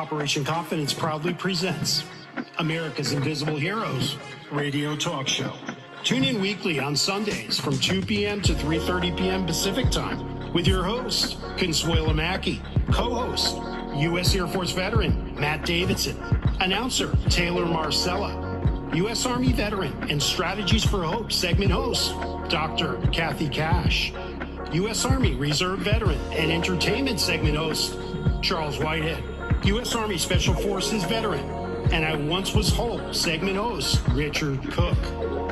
Operation Confidence proudly presents America's Invisible Heroes radio talk show. Tune in weekly on Sundays from 2 p.m. to 3:30 p.m. Pacific Time with your host, Consuela Mackey, co-host, U.S. Air Force veteran Matt Davidson, announcer Taylor Marcella, U.S. Army veteran and Strategies for Hope segment host Dr. Kathy Cash, U.S. Army Reserve veteran and entertainment segment host Charles Whitehead, U.S. Army Special Forces veteran and I once was whole segment host Richard Cook,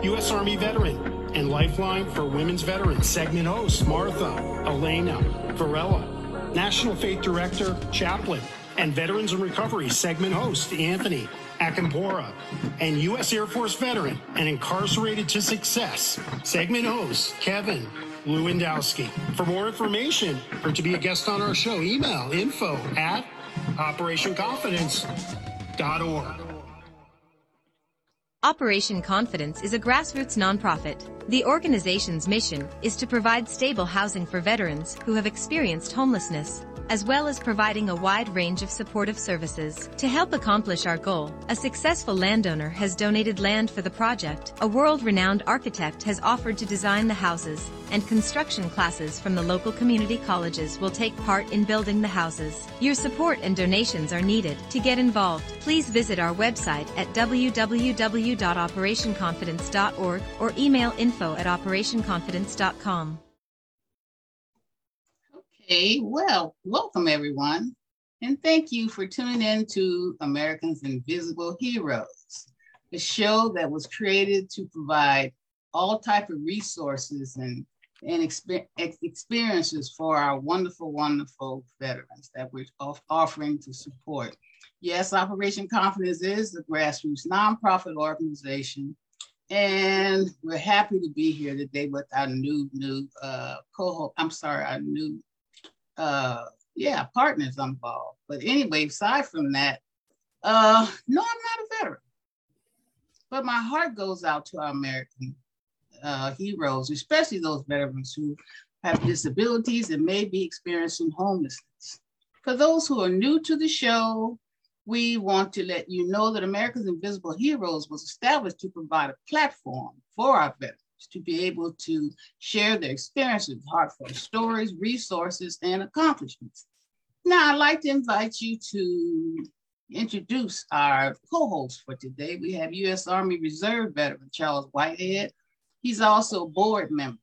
U.S. Army veteran and Lifeline for Women's Veterans segment host Martha Elena Varela, National Faith Director, Chaplain, and Veterans in Recovery segment host Anthony Akampora, and U.S. Air Force veteran and incarcerated to success segment host Kevin Lewandowski. For more information or to be a guest on our show, email info at operationconfidence.org. Operation Confidence is a grassroots nonprofit. The organization's mission is to provide stable housing for veterans who have experienced homelessness as well as providing a wide range of supportive services. To help accomplish our goal, a successful landowner has donated land for the project, a world-renowned architect has offered to design the houses, and construction classes from the local community colleges will take part in building the houses. Your support and donations are needed. To get involved, please visit our website at www.operationconfidence.org or email info at operationconfidence.com. Okay, well, welcome everyone, and thank you for tuning in to Americans Invisible Heroes, a show that was created to provide all type of resources and and exper- experiences for our wonderful, wonderful veterans that we're off- offering to support. Yes, Operation Confidence is a grassroots nonprofit organization, and we're happy to be here today with our new, new uh, co-host. I'm sorry, our new uh, yeah, partners involved. But anyway, aside from that, uh, no, I'm not a veteran. But my heart goes out to our American uh, heroes, especially those veterans who have disabilities and may be experiencing homelessness. For those who are new to the show, we want to let you know that America's Invisible Heroes was established to provide a platform for our veterans to be able to share their experiences, heartfelt stories, resources, and accomplishments. Now, I'd like to invite you to introduce our co-host for today. We have U.S. Army Reserve veteran Charles Whitehead. He's also a board member.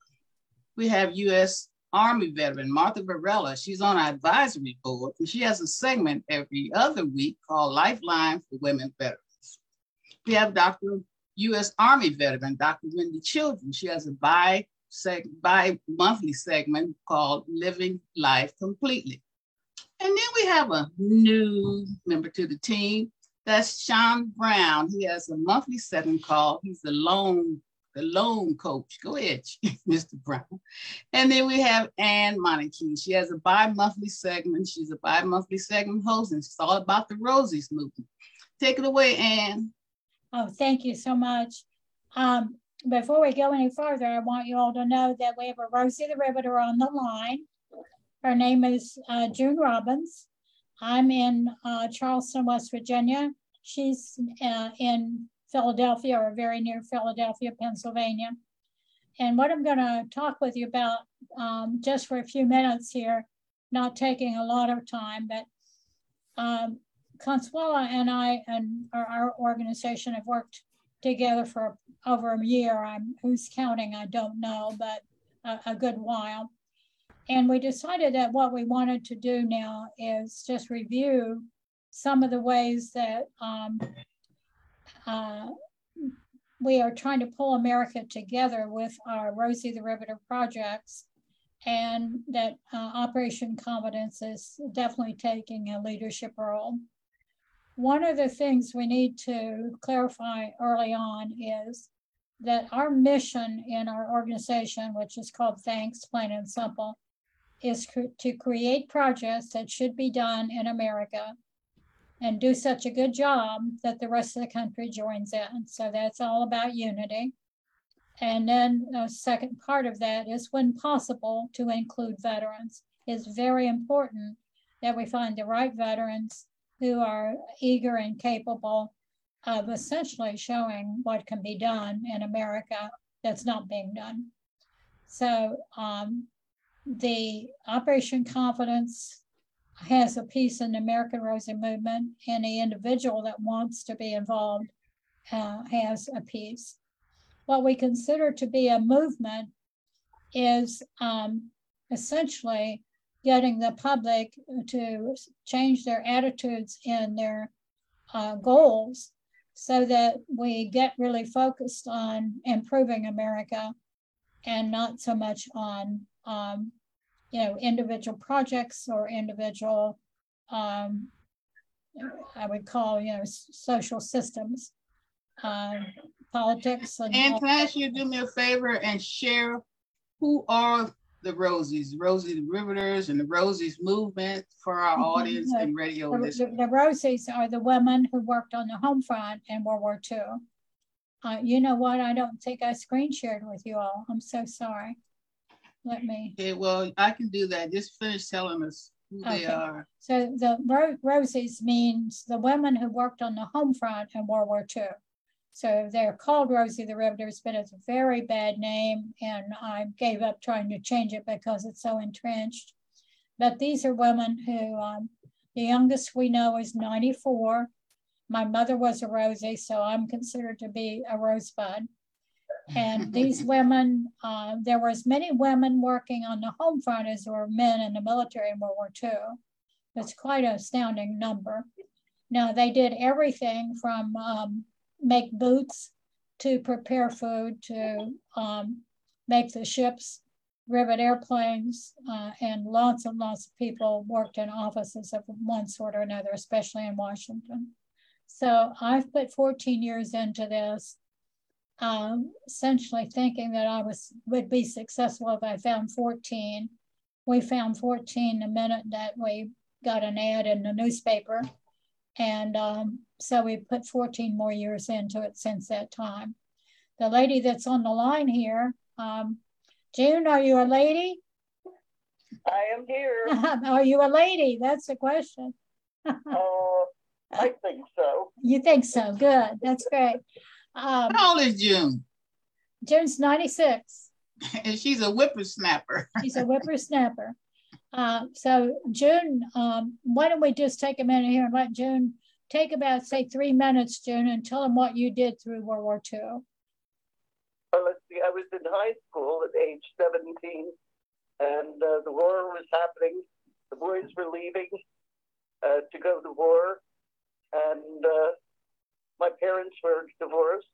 We have U.S. Army veteran Martha Varela. She's on our advisory board, and she has a segment every other week called Lifeline for Women Veterans. We have Dr. U.S. Army veteran, Dr. Wendy Children. She has a bi bi monthly segment called Living Life Completely. And then we have a new member to the team. That's Sean Brown. He has a monthly segment called He's the Lone the Lone Coach. Go ahead, Mr. Brown. And then we have Ann Montague. She has a bi-monthly segment. She's a bi-monthly segment host, and it's all about the Rosies movement. Take it away, Ann. Oh, thank you so much. Um, before we go any further, I want you all to know that we have a Rosie the Riveter on the line. Her name is uh, June Robbins. I'm in uh, Charleston, West Virginia. She's uh, in Philadelphia or very near Philadelphia, Pennsylvania. And what I'm going to talk with you about um, just for a few minutes here, not taking a lot of time, but um, Consuela and I and our, our, organization have worked together for over a year. I'm who's counting, I don't know, but a, a good while. And we decided that what we wanted to do now is just review some of the ways that um, uh, we are trying to pull America together with our Rosie the Riveter projects and that uh, Operation Confidence is definitely taking a leadership role. One of the things we need to clarify early on is that our mission in our organization, which is called Thanks, Plain and Simple, is cr- to create projects that should be done in America and do such a good job that the rest of the country joins in. So that's all about unity. And then the second part of that is when possible to include veterans. It's very important that we find the right veterans who are eager and capable of essentially showing what can be done in America that's not being done. So um, the Operation Confidence has a piece in the American Rosie movement. Any individual that wants to be involved uh, has a piece. What we consider to be a movement is um, essentially getting the public to change their attitudes and their uh, goals so that we get really focused on improving America and not so much on um, you know individual projects or individual um, I would call you know social systems, uh, politics. And, and can I ask you do me a favor and share who are the Rosies, Rosie the Riveters, and the Rosies movement for our mm-hmm. audience the, and radio the, listeners. The, the Rosies are the women who worked on the home front in World War II. Uh, you know what? I don't think I screen shared with you all. I'm so sorry. Let me. Okay, well, I can do that. Just finish telling us who okay. they are. So the Ro- Rosies means the women who worked on the home front in World War II. So they're called Rosie the Riveters, but it's a very bad name. And I gave up trying to change it because it's so entrenched. But these are women who, um, the youngest we know is 94. My mother was a Rosie, so I'm considered to be a rosebud. And these women, uh, there were as many women working on the home front as there were men in the military in World War II. It's quite an astounding number. Now, they did everything from um, make boots to prepare food to um, make the ships, rivet airplanes, uh, and lots and lots of people worked in offices of one sort or another, especially in Washington. So I've put 14 years into this, um, essentially thinking that I was would be successful if I found 14. We found 14 the minute that we got an ad in the newspaper. And um, so we put 14 more years into it since that time. The lady that's on the line here, um, June, are you a lady? I am here. are you a lady? That's the question. Oh, uh, I think so. You think so? Good. That's great. Um, How old is June? June's 96. and she's a whippersnapper. she's a whippersnapper. Uh, so June, um, why don't we just take a minute here and let June take about, say, three minutes, June, and tell them what you did through World War II. Well, let's see, I was in high school at age 17, and uh, the war was happening. The boys were leaving uh, to go to war, and uh, my parents were divorced,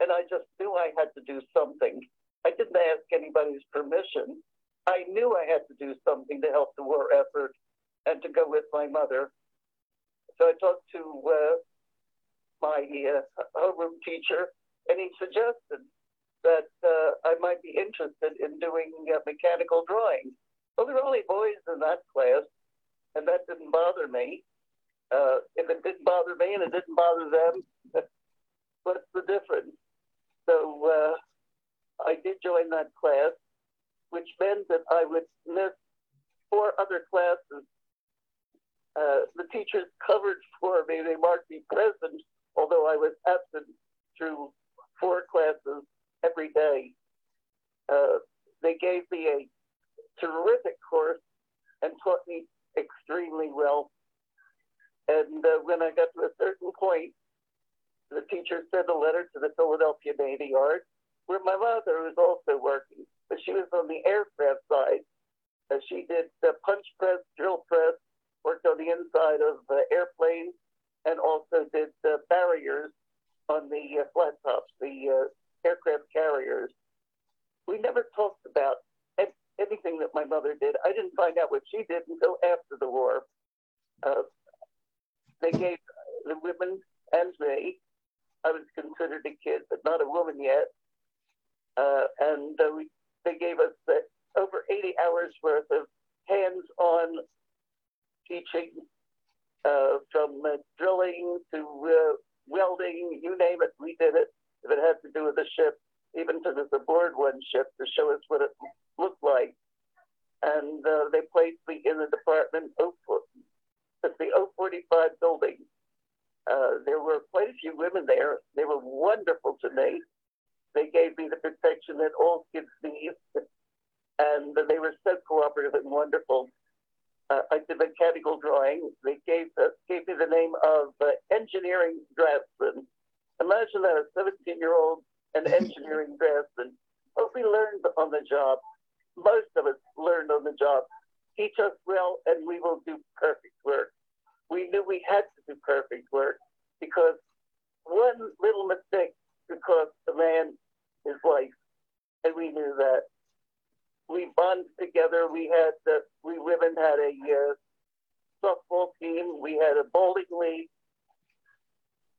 and I just knew I had to do something. I didn't ask anybody's permission. I knew I had to do something to help the war effort and to go with my mother. So I talked to uh, my uh, homeroom teacher, and he suggested that uh, I might be interested in doing uh, mechanical drawing. Well, there were only boys in that class, and that didn't bother me. Uh, if it didn't bother me and it didn't bother them, what's the difference? So uh, I did join that class, which meant that I would miss four other classes uh, the teachers covered for me. They marked me present, although I was absent through four classes every day. Uh, they gave me a terrific course and taught me extremely well. And uh, when I got to a certain point, the teacher sent a letter to the Philadelphia Navy Yard, where my mother was also working, but she was on the aircraft side. Uh, she did the punch press, drill press, worked on the inside of uh, airplanes and also did uh, barriers on the uh, flat tops, the uh, aircraft carriers. We never talked about anything that my mother did. I didn't find out what she did until after the war. Uh, they gave the women and me, I was considered a kid, but not a woman yet. Uh, and we, they gave us over 80 hours worth of hands-on teaching uh, from uh, drilling to uh, welding, you name it, we did it. If it had to do with the ship, even to the aboard one ship to show us what it looked like. And uh, they placed me in the department of at the 045 building. Uh, there were quite a few women there. They were wonderful to me. They gave me the protection that all kids need, and they were so cooperative and wonderful. Uh, I did mechanical drawing. They gave uh, gave me the name of uh, engineering draftsman. Imagine that a 17 year old an engineering draftsman. But we learned on the job. Most of us learned on the job. Teach us well, and we will do perfect work. We knew we had to do perfect work because one little mistake could cost the man his life, and we knew that. We bonded together. We had the we women had a uh, softball team. We had a bowling league,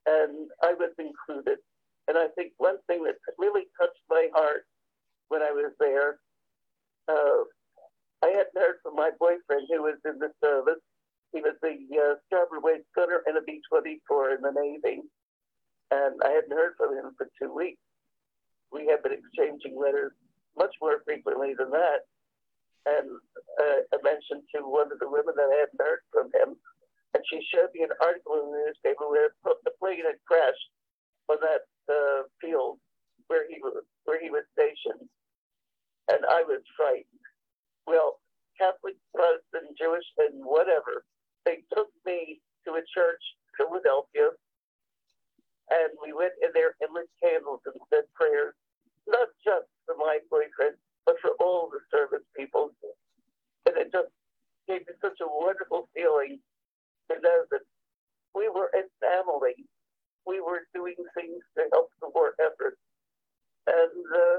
and I was included. And I think one thing that really touched my heart when I was there, uh, I hadn't heard from my boyfriend who was in the service. He was the uh, starboard wing gunner in a B 24 in the Navy. And I hadn't heard from him for two weeks. We had been exchanging letters much more frequently than that. And uh, I mentioned to one of the women that I hadn't heard from him. And she showed me an article in the newspaper where the plane had crashed on that uh, field where he was where he was stationed, and I was frightened. Well, Catholic, Protestant, Jewish, and whatever, they took me to a church, in Philadelphia, and we went in there and lit candles and said prayers, not just for my boyfriend, but for all the service people. And it just gave me such a wonderful feeling to know that we were a family we were doing things to help the war effort. And uh,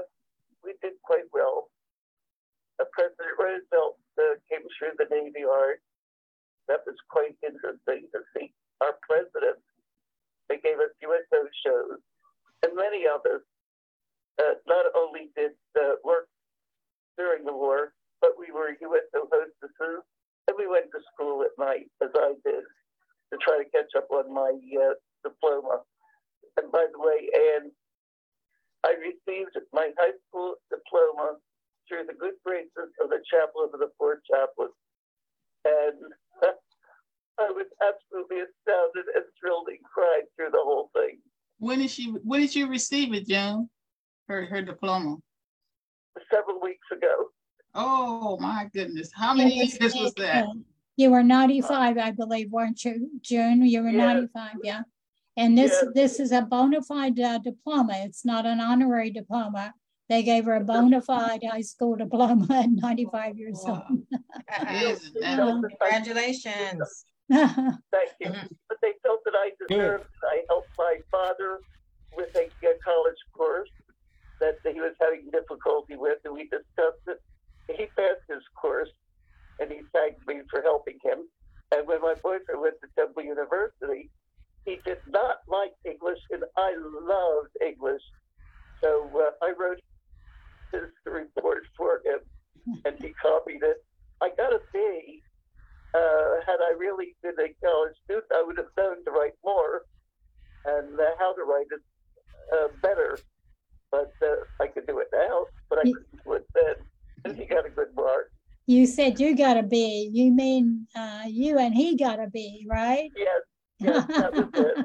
we did quite well. Uh, President Roosevelt uh, came through the Navy Yard. That was quite interesting to see our president. They gave us USO shows, and many others uh, not only did work during the war, but we were USO hostesses, and we went to school at night, as I did, to try to catch up on my uh, diploma. And by the way, Anne, I received my high school diploma through the good graces of the chaplain of the Fort Chaplain. And I was absolutely astounded and thrilled and cried through the whole thing. When did she when did you receive it, Joan? Her her diploma? Several weeks ago. Oh my goodness. How many years was that? You were 95, I believe, weren't you, June? You were yes. 95, yeah. And this yes. this is a bona fide uh, diploma. It's not an honorary diploma. They gave her a bona fide high school diploma at 95 years wow. old. Congratulations. Thank you. But they felt that I deserved. I helped my father with a, a college course that he was having difficulty with, and we discussed it. He passed his course, and he thanked me for helping him. And when my boyfriend went to Temple University, he did not like English, and I loved English. So uh, I wrote his report for him, and he copied it. I got a B. Uh, had I really been a college student, I would have known to write more and uh, how to write it uh, better. But uh, I could do it now, but I couldn't do it then. And he got a good mark. You said you got a B. You mean uh, you and he got a B, right? Yes, Yes, that was it.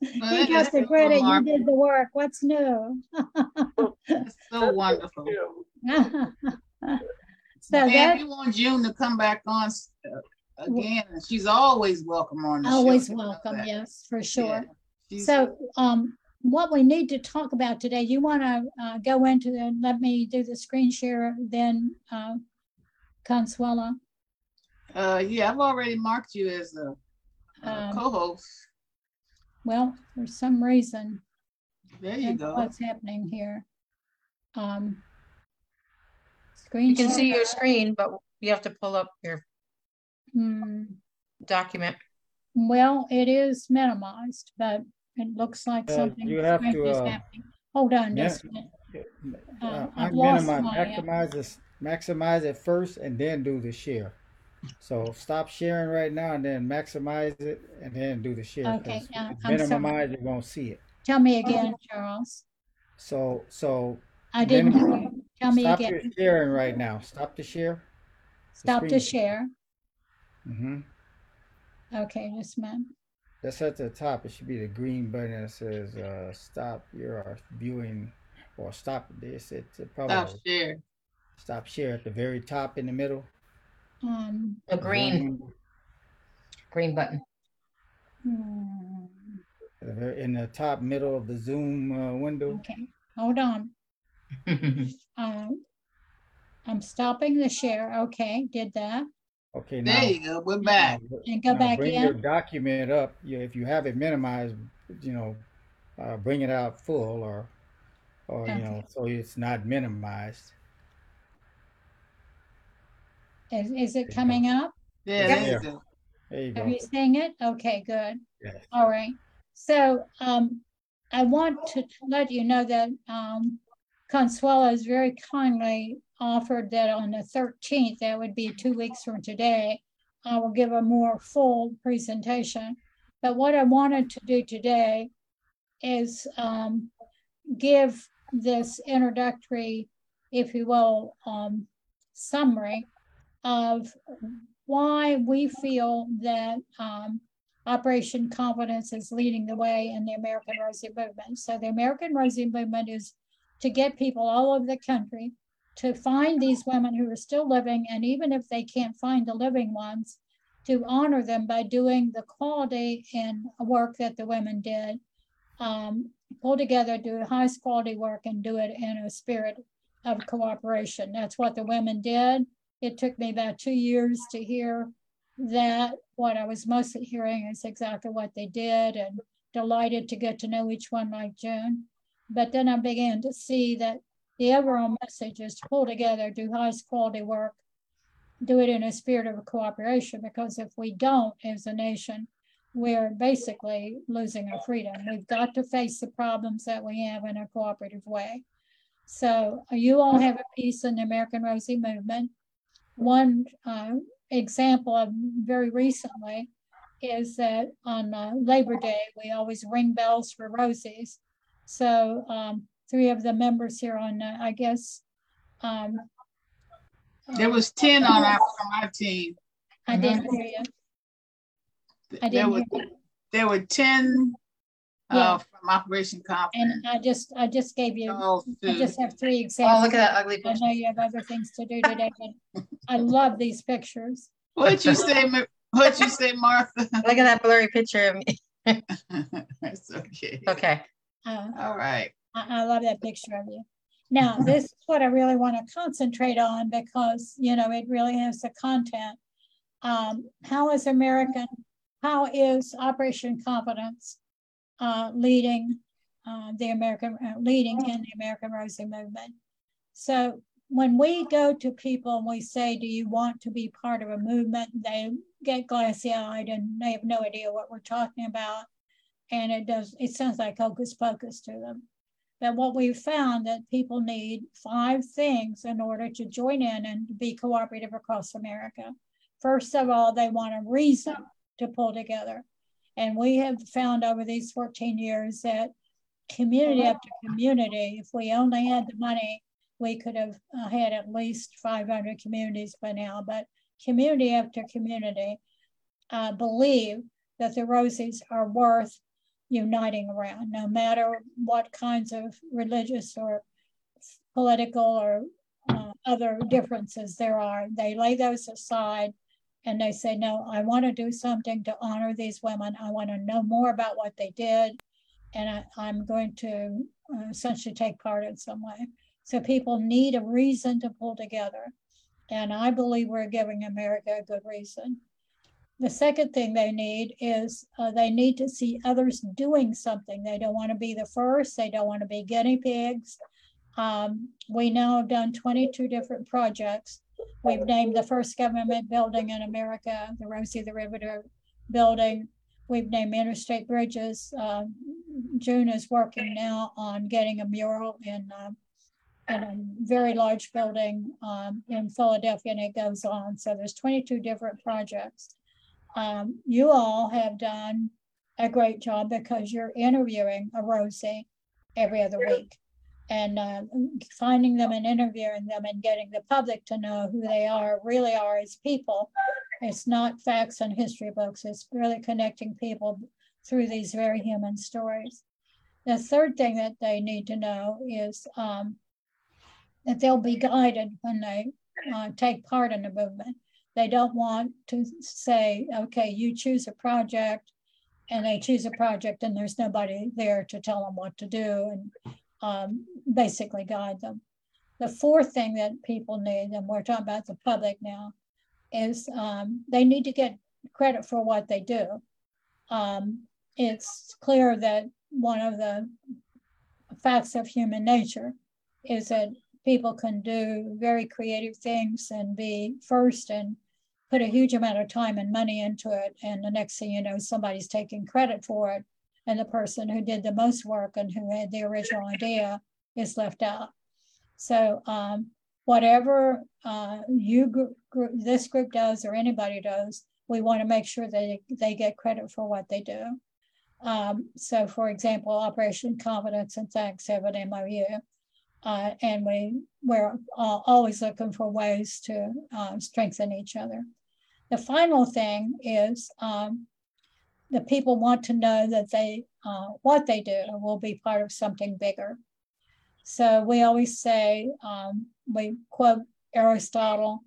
he got the credit. You did the work. What's new? It's so wonderful. so Man, that, we want June to come back on uh, again. She's always welcome on the always show. welcome. Yes, for sure. Yeah, so, um, what we need to talk about today, you want to uh, go into the, let me do the screen share, then uh, Consuela. Uh, yeah, I've already marked you as a um, co-host. Well, for some reason, there you go. What's happening here? Um, screen. You can see your screen, but you have to pull up your hmm. document. Well, it is minimized, but it looks like uh, something you have to, uh, happening. Hold on just a minute. Uh, uh I minimize, maximize, this, maximize it first and then do the share. So stop sharing right now and then maximize it and then do the share. Okay, yeah, Minimize, you won't see it. Tell me again, Charles. So, so. I didn't hear you. Tell me Stop again. your sharing right now. Stop the share. Stop to share. Mm-hmm. Okay, just a minute. That's at the top. It should be the green button that says uh, "Stop your viewing" or "Stop this." It's probably Stop share. Stop share at the very top in the middle. Um, The green, green button. hmm, The very- In the top middle of the Zoom uh, window. okay, hold on. Um, I'm stopping the share. Okay, did that. Okay, There now you go. We're back. And go now back bring your document up. You, if you have it minimized, you know, uh, bring it out full or, or you know, so it's not minimized. Is, is it coming up? Yeah, Yeah. there you go. Are you seeing it? Okay, good. Yes. All right. So um, I want to let you know that um, Consuela has very kindly offered that on the 13th, that would be two weeks from today, I will give a more full presentation. But what I wanted to do today is um, give this introductory, if you will, um, summary of why we feel that um, Operation Confidence is leading the way in the American Rosie Movement. So the American Rosie Movement is to get people all over the country to find these women who are still living, and even if they can't find the living ones, to honor them by doing the quality and work that the women did. Um, pull together, do highest quality work, and do it in a spirit of cooperation. That's what the women did. It took me about two years to hear that. What I was mostly hearing is exactly what they did, and delighted to get to know each one like June. But then I began to see that the overall message is to pull together, do highest quality work, do it in a spirit of cooperation, because if we don't as a nation, we're basically losing our freedom. We've got to face the problems that we have in a cooperative way. So uh, you all have a piece in the American Rosie movement. One uh, example of very recently is that on uh, Labor Day, we always ring bells for Rosies. So um, three of the members here on, uh, I guess, um, There was 10 on our, on our team. I didn't hear you. I There didn't were, hear you. there were 10 Yeah. uh, from Operation Confidence. And I just, I just gave you, Oh, I Sue. just have three Oh, examples. Oh look at that ugly I picture. know you have other things to do today, but I love these pictures. What'd you say, Ma- what'd you say, Martha? Look at that blurry picture of me. That's okay. Okay. Uh, All right. I, I love that picture of you. Now, this is what I really want to concentrate on because, you know, it really has the content. Um, how is American, how is Operation Confidence uh, leading uh, the American, uh, leading in the American Rosie movement? So when we go to people and we say, do you want to be part of a movement? They get glassy eyed and they have no idea what we're talking about. And it does, it sounds like hocus pocus to them. But what we've found that people need five things in order to join in and be cooperative across America. First of all, they want a reason to pull together. And we have found over these 14 years that community after community, if we only had the money, we could have uh, had at least 500 communities by now. But community after community uh, believe that the Rosies are worth uniting around, no matter what kinds of religious or political or uh, other differences there are. They lay those aside and they say, no, I want to do something to honor these women. I want to know more about what they did. And I, am going to uh, essentially take part in some way. So people need a reason to pull together. And I believe we're giving America a good reason. The second thing they need is uh, they need to see others doing something. They don't want to be the first, they don't want to be guinea pigs. Um, we now have done 22 different projects. We've named the first government building in America, the Rosie the Riveter building. We've named interstate bridges. Um, June is working now on getting a mural in, um, in a very large building um, in Philadelphia, and it goes on. So there's 22 different projects. Um, you all have done a great job because you're interviewing a Rosie every other week and uh, finding them and interviewing them and getting the public to know who they are, really are as people It's not facts and history books. It's really connecting people through these very human stories. The third thing that they need to know is um, that they'll be guided when they uh, take part in the movement. They don't want to say, okay, you choose a project and they choose a project and there's nobody there to tell them what to do and um, basically guide them. The fourth thing that people need, and we're talking about the public now, is um, they need to get credit for what they do. Um, it's clear that one of the facts of human nature is that people can do very creative things and be first and put a huge amount of time and money into it. And the next thing you know, somebody's taking credit for it. And the person who did the most work and who had the original idea is left out. So um, whatever uh, you group, this group does or anybody does, we want to make sure that they get credit for what they do. Um, so, for example, Operation Confidence and Thanks have an MOU, uh, and we we're uh, always looking for ways to uh, strengthen each other. The final thing is um, the people want to know that they uh, what they do will be part of something bigger. So we always say um, we quote Aristotle.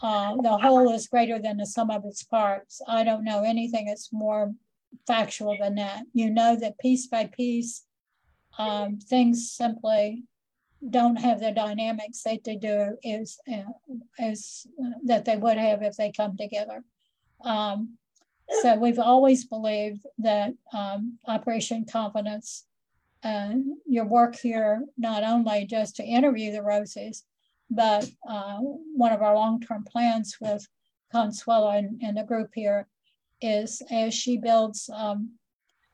Uh, the whole is greater than the sum of its parts. I don't know anything that's more factual than that. You know that piece by piece, um, things simply don't have the dynamics that they do is uh, is uh, that they would have if they come together. Um, so we've always believed that um, Operation Confidence, uh, your work here, not only just to interview the Rosies, but uh, one of our long-term plans with Consuela and, and, the group here is as she builds um,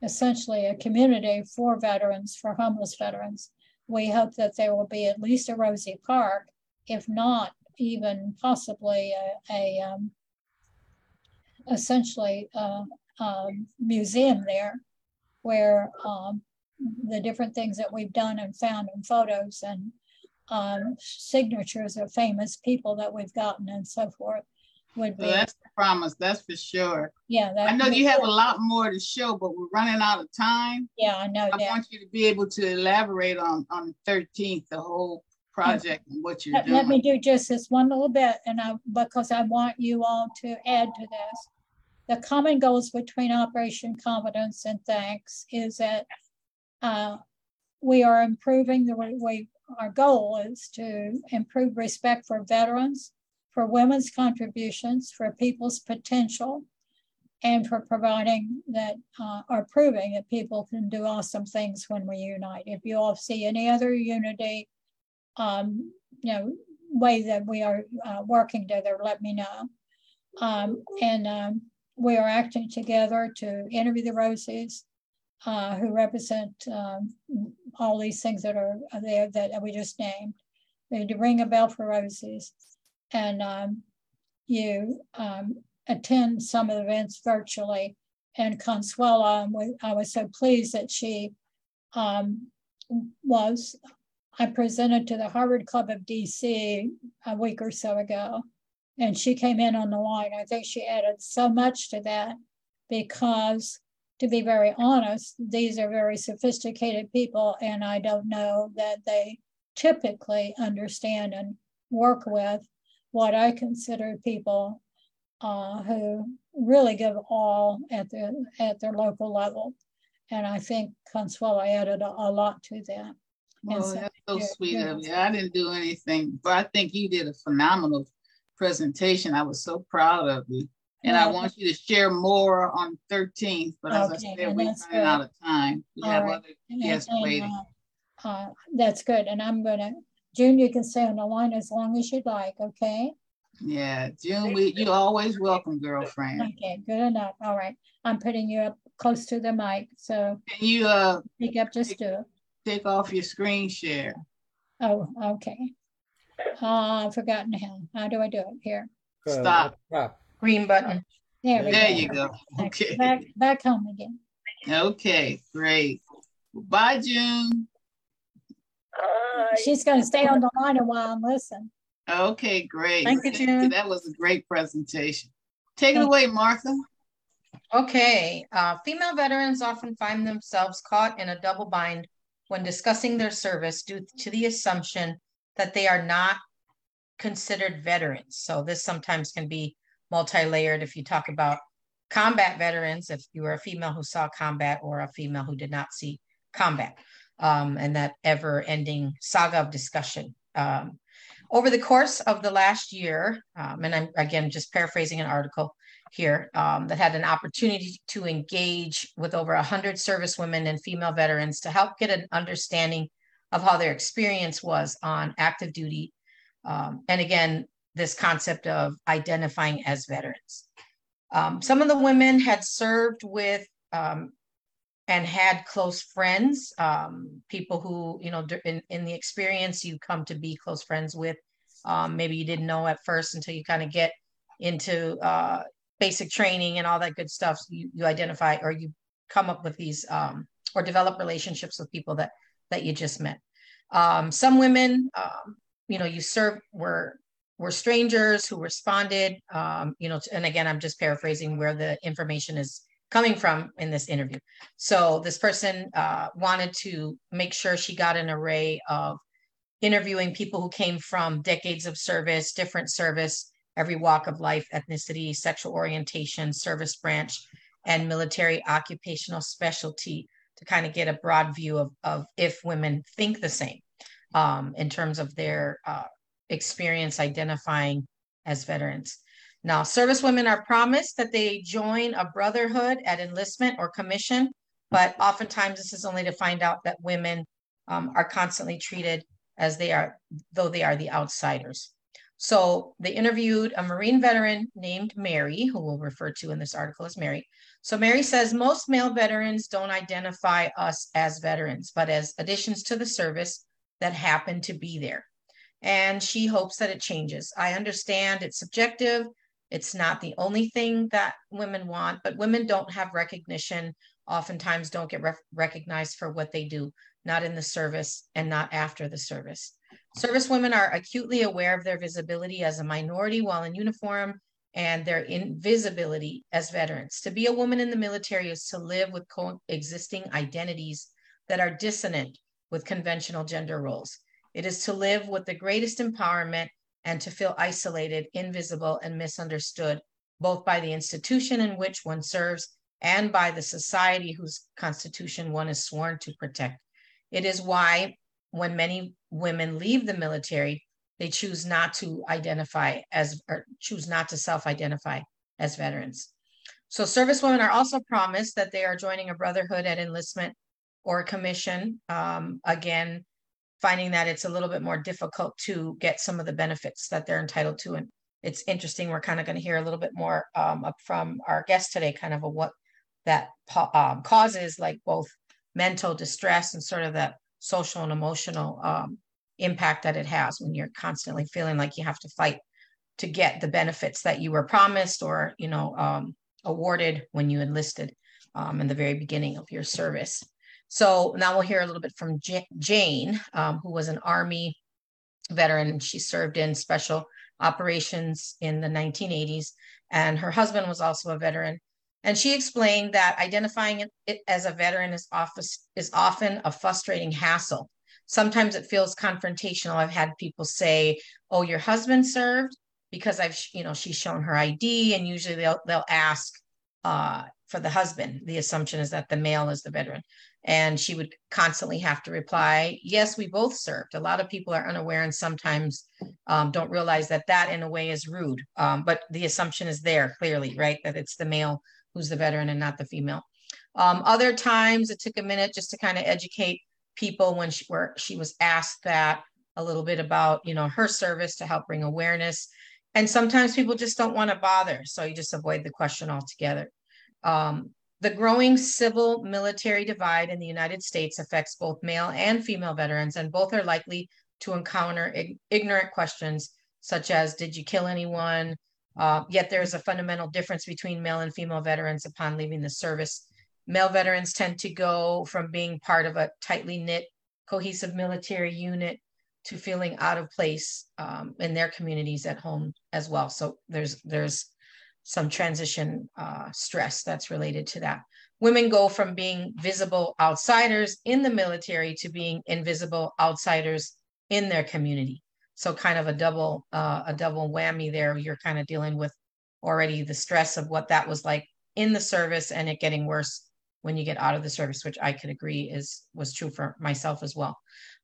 essentially a community for veterans, for homeless veterans, we hope that there will be at least a Rosie Park, if not even possibly a, a um, essentially a, a, museum there where um, the different things that we've done and found in photos and um, signatures of famous people that we've gotten and so forth would be. Well, that's the promise, that's for sure. Yeah. I know you have a lot more to show, but we're running out of time. Yeah, I know I that. want you to be able to elaborate on, on the 13th, the whole project and what you're Let, doing. let me do just this one little bit, and I, because I want you all to add to this. The common goals between Operation Confidence and Thanks is that uh, we are improving the way we, our goal is to improve respect for veterans, for women's contributions, for people's potential, and for providing that uh, or proving that people can do awesome things when we unite. If you all see any other unity, um, you know, way that we are uh, working together, let me know. Um, and um, we are acting together to interview the Rosies, uh, who represent um, all these things that are there that we just named. To ring a bell for Rosies and um, you um, attend some of the events virtually. And Consuela, I was so pleased that she um, was, I presented to the Harvard Club of DC a week or so ago, and she came in on the line. I think she added so much to that because, to be very honest, these are very sophisticated people, and I don't know that they typically understand and work with what I consider people uh, who really give all at their at their local level, and I think Consuela added a, a lot to that. Well, so, that's so sweet of you. I didn't do anything, but I think you did a phenomenal presentation. I was so proud of you. And I want you to share more on 13th, but as okay, I said, we're running good. out of time. We All have right. other guests and, waiting. Uh, uh, that's good. And I'm going to June, you can stay on the line as long as you'd like, okay? Yeah, June, we, you always welcome, girlfriend. Okay, good enough. All right. I'm putting you up close to the mic, so Can you uh speak up, just do it. take off your screen share? Oh, okay. Uh, I've forgotten how. How do I do it? Here. Stop. Green button. There we go. There go. you go. Okay. Back, back home again. Okay, great. Bye, June. Hi. She's gonna stay on the line a while and listen. Okay, great. Thank you, June. That was a great presentation. Take it away, Martha. Okay. Uh, female veterans often find themselves caught in a double bind when discussing their service due to the assumption that they are not considered veterans. So this sometimes can be multi-layered if you talk about combat veterans, if you were a female who saw combat or a female who did not see combat, um, and that ever-ending saga of discussion. Um, over the course of the last year, um, and I'm again just paraphrasing an article here um, that had an opportunity to engage with over 100 service women and female veterans to help get an understanding of how their experience was on active duty. Um, and again, this concept of identifying as veterans. Um, some of the women had served with um, and had close friends, um, people who, you know, in, in the experience you come to be close friends with. Um, maybe you didn't know at first until you kind of get into uh, basic training and all that good stuff. So you, you identify or you come up with these um, or develop relationships with people that that you just met. Um, some women, um, you know, you serve were were strangers who responded. Um, you know, and again, I'm just paraphrasing where the information is coming from in this interview. So this person uh, wanted to make sure she got an array of interviewing people who came from decades of service, different service, every walk of life, ethnicity, sexual orientation, service branch, and military occupational specialty to kind of get a broad view of, of if women think the same um, in terms of their uh, experience identifying as veterans. Now, service women are promised that they join a brotherhood at enlistment or commission, but oftentimes this is only to find out that women um, are constantly treated as they are, though they are the outsiders. So they interviewed a Marine veteran named Mary, who we'll refer to in this article as Mary. So Mary says most male veterans don't identify us as veterans, but as additions to the service that happen to be there. And she hopes that it changes. I understand it's subjective. It's not the only thing that women want, but women don't have recognition, oftentimes don't get rec- recognized for what they do, not in the service and not after the service. Service women are acutely aware of their visibility as a minority while in uniform and their invisibility as veterans. To be a woman in the military is to live with coexisting identities that are dissonant with conventional gender roles. It is to live with the greatest empowerment and to feel isolated, invisible, and misunderstood, both by the institution in which one serves and by the society whose constitution one is sworn to protect. It is why when many women leave the military, they choose not to identify as or choose not to self-identify as veterans. So service women are also promised that they are joining a brotherhood at enlistment or commission. Um, again, finding that it's a little bit more difficult to get some of the benefits that they're entitled to. And it's interesting. We're kind of going to hear a little bit more um, from our guest today, kind of a what that um, causes, like both mental distress and sort of that social and emotional um, impact that it has when you're constantly feeling like you have to fight to get the benefits that you were promised or you know um, awarded when you enlisted um, in the very beginning of your service so now we'll hear a little bit from jane um, who was an army veteran she served in special operations in the 1980s and her husband was also a veteran and she explained that identifying it as a veteran is, office, is often a frustrating hassle. Sometimes it feels confrontational. I've had people say, "Oh, your husband served," because I've, you know, she's shown her ID, and usually they'll they'll ask uh, for the husband. The assumption is that the male is the veteran, and she would constantly have to reply, "Yes, we both served." A lot of people are unaware and sometimes um, don't realize that that, in a way, is rude. Um, but the assumption is there clearly, right? That it's the male who's the veteran and not the female. Um, other times it took a minute just to kind of educate people when she, where she was asked that a little bit about, you know, her service to help bring awareness. And sometimes people just don't want to bother. So you just avoid the question altogether. Um, the growing civil military divide in the United States affects both male and female veterans, and both are likely to encounter ig- ignorant questions such as Did you kill anyone? Uh, yet there is a fundamental difference between male and female veterans upon leaving the service. Male veterans tend to go from being part of a tightly knit, cohesive military unit to feeling out of place um, in their communities at home as well. So there's there's some transition uh, stress that's related to that. Women go from being visible outsiders in the military to being invisible outsiders in their community. So kind of a double uh, a double whammy there. You're kind of dealing with already the stress of what that was like in the service and it getting worse when you get out of the service, which I could agree is was true for myself as well.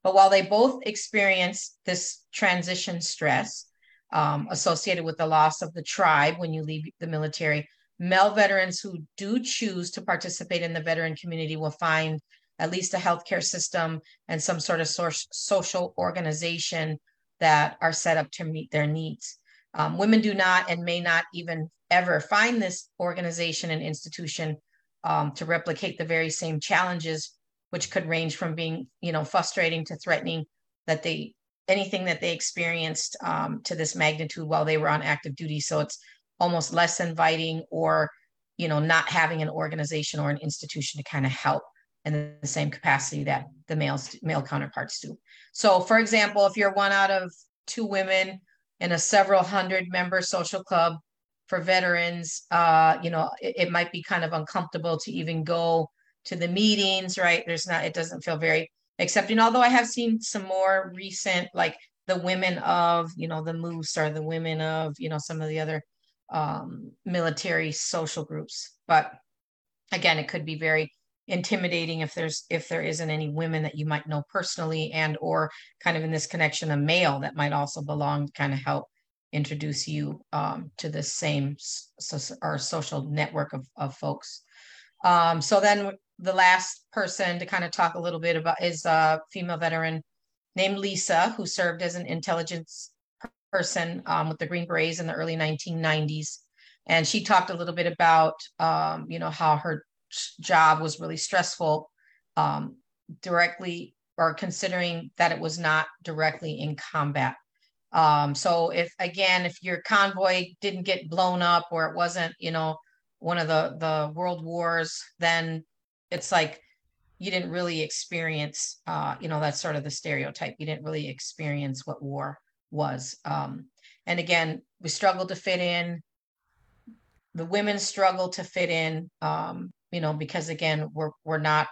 But while they both experience this transition stress um, associated with the loss of the tribe when you leave the military, male veterans who do choose to participate in the veteran community will find at least a healthcare system and some sort of source, social organization that are set up to meet their needs. Um, women do not and may not even ever find this organization and institution um, to replicate the very same challenges, which could range from being, you know, frustrating to threatening that they anything that they experienced um, to this magnitude while they were on active duty. So it's almost less inviting or, you know, not having an organization or an institution to kind of help in the same capacity that the males male counterparts do. So, for example, if you're one out of two women in a several hundred member social club for veterans, uh, you know, it, it might be kind of uncomfortable to even go to the meetings, right? There's not, it doesn't feel very accepting. Although I have seen some more recent, like the women of, you know, the Moose or the women of, you know, some of the other um, military social groups. But again, it could be very intimidating if there's if there isn't any women that you might know personally and or kind of in this connection a male that might also belong to kind of help introduce you um, to the same so, our social network of, of folks um, so then the last person to kind of talk a little bit about is a female veteran named lisa who served as an intelligence person um, with the green berets in the early 1990s and she talked a little bit about um, you know how her job was really stressful um, directly or considering that it was not directly in combat. Um, so if again, if your convoy didn't get blown up or it wasn't, you know, one of the the world wars, then it's like you didn't really experience, uh, you know, that's sort of the stereotype. You didn't really experience what war was. Um, and again, we struggled to fit in. The women struggle to fit in. Um, you know, because again, we're we're not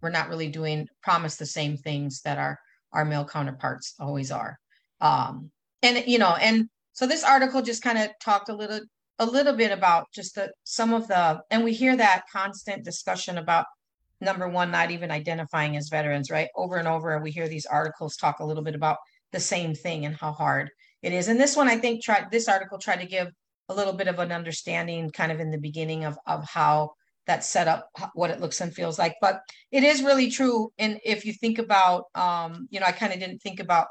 we're not really doing promise the same things that our our male counterparts always are. Um, and you know, and so this article just kind of talked a little a little bit about just the some of the and we hear that constant discussion about number one not even identifying as veterans right? Over and over we hear these articles talk a little bit about the same thing and how hard it is. And this one i think tried this article tried to give a little bit of an understanding kind of in the beginning of of how that set up what it looks and feels like. But it is really true. And if you think about um, you know i kind of didn't think about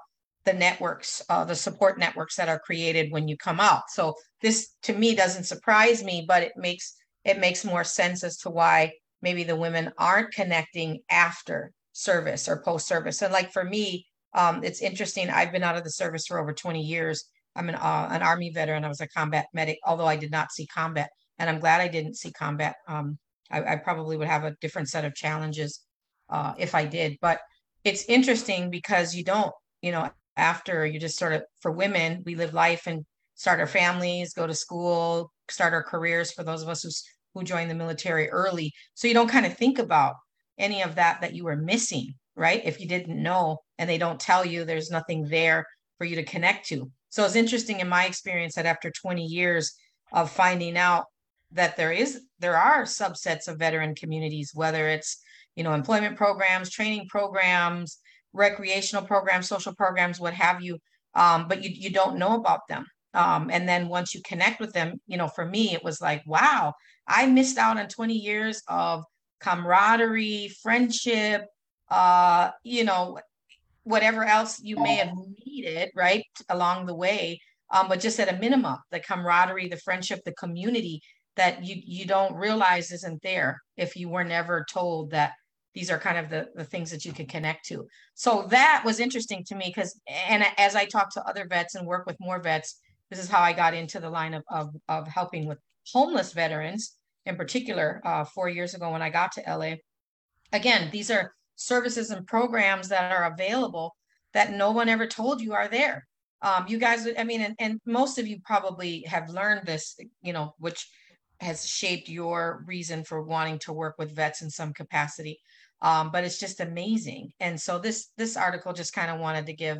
the networks uh, the support networks that are created when you come out. So this to me doesn't surprise me but it makes it makes more sense as to why maybe the women aren't connecting after service or post service and like for me um, it's interesting i've been out of the service for over 20 years. I'm an, uh, an army veteran. I was a combat medic although i did not see combat and i'm glad i didn't see combat. Um, I, I probably would have a different set of challenges uh, if I did. But it's interesting because you don't, you know, after you just sort of, for women, we live life and start our families, go to school, start our careers for those of us who, who join the military early. So you don't kind of think about any of that that you were missing, right? If you didn't know and they don't tell you, there's nothing there for you to connect to. So it's interesting in my experience that after 20 years of finding out that there is there are subsets of veteran communities whether it's you know employment programs training programs recreational programs social programs what have you um, but you, you don't know about them. Um, and then once you connect with them you know for me it was like wow i missed out on 20 years of camaraderie friendship uh, you know whatever else you may have needed right along the way um, but just at a minimum the camaraderie the friendship the community that you you don't realize isn't there if you were never told that these are kind of the, the things that you could connect to. So that was interesting to me because and as i talk to other vets and work with more vets this is how i got into the line of of, of helping with homeless veterans in particular uh, four years ago when i got to la again these are services and programs that are available that no one ever told you are there. Um, you guys, I mean, and, and most of you probably have learned this, you know, which has shaped your reason for wanting to work with vets in some capacity. Um, but it's just amazing. And so this this article just kind of wanted to give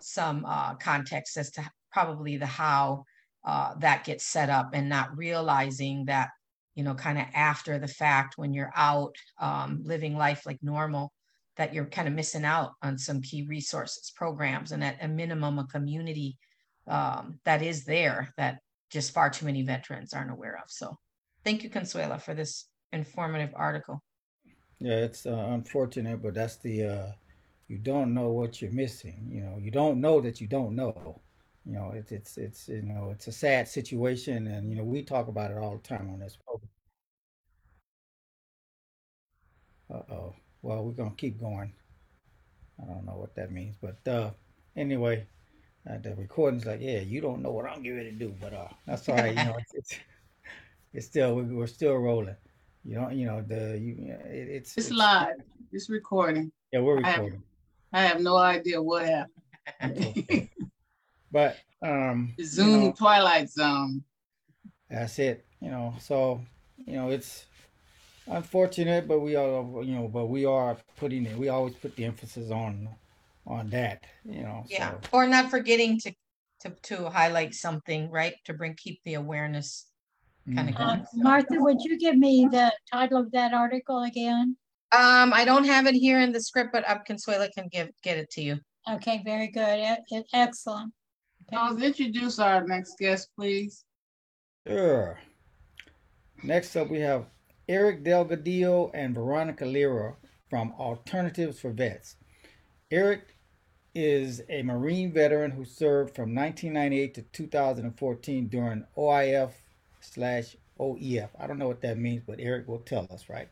some uh, context as to probably the how uh, that gets set up and not realizing that you know kind of after the fact when you're out um, living life like normal that you're kind of missing out on some key resources programs and at a minimum a community um, that is there that just far too many veterans aren't aware of so thank you consuela for this informative article yeah it's uh, unfortunate but that's the uh, you don't know what you're missing you know you don't know that you don't know. You know it's it's it's you know it's a sad situation and you know we talk about it all the time on this program. Uh-oh well we're gonna keep going. I don't know what that means but uh anyway uh, the recording's like yeah you don't know what i'm getting ready to do but uh that's all right you know it's it's, it's still we're still rolling you know you know the you it, it's, it's, it's live it's recording yeah we're recording i have, I have no idea what happened But um Zoom you know, Twilight Zone. That's it. You know, so you know it's unfortunate, but we are you know, but we are putting it. We always put the emphasis on on that. You know. Yeah, so. or not forgetting to to to highlight something, right? To bring keep the awareness kind of mm-hmm. going. Uh, Martha, would you give me the title of that article again? Um, I don't have it here in the script, but Up Consuela can give get it to you. Okay, very good. Excellent. Charles, introduce our next guest, please. Sure. Next up, we have Eric Delgadillo and Veronica Lira from Alternatives for Vets. Eric is a Marine veteran who served from 1998 to 2014 during OIF slash OEF. I don't know what that means, but Eric will tell us, right?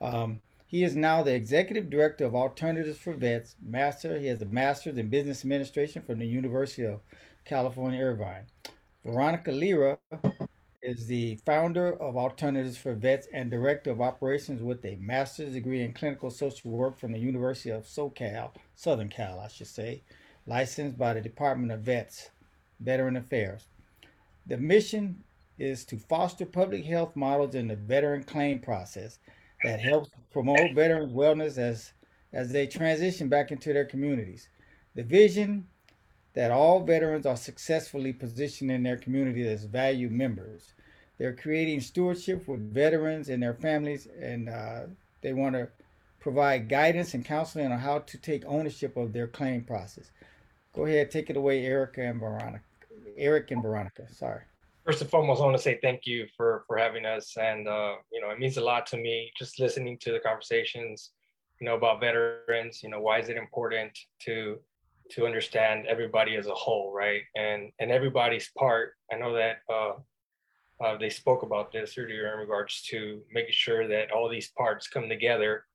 Um, he is now the executive director of Alternatives for Vets. Master, he has a master's in business administration from the University of California, Irvine. Veronica Lira is the founder of Alternatives for Vets and director of operations with a master's degree in clinical social work from the University of SoCal, Southern Cal, I should say, licensed by the Department of Vets, Veteran Affairs. The mission is to foster public health models in the veteran claim process that helps promote veterans' wellness as, as they transition back into their communities. The vision that all veterans are successfully positioned in their community as valued members. They're creating stewardship with veterans and their families, and uh, they want to provide guidance and counseling on how to take ownership of their claim process. Go ahead, take it away, Erica and Veronica. Eric and Veronica, sorry first and foremost, I want to say thank you for for having us, and uh, you know, it means a lot to me just listening to the conversations, you know, about veterans. You know, why is it important to to understand everybody as a whole, right? And and everybody's part. I know that uh, uh, they spoke about this earlier in regards to making sure that all these parts come together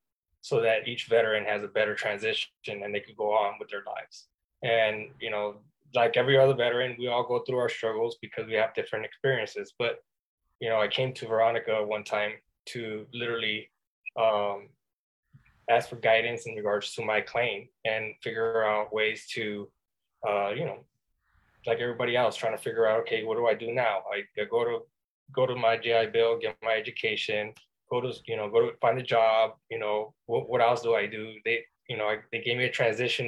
so that each veteran has a better transition and they could go on with their lives. And you know, like every other veteran, we all go through our struggles because we have different experiences. But you know, I came to Veronica one time to literally um, ask for guidance in regards to my claim and figure out ways to, uh, you know, like everybody else, trying to figure out, okay, what do I do now? I, I go to go to my GI Bill, get my education, go to you know, go to find a job. You know, what, what else do I do? They, you know, I, they gave me a transition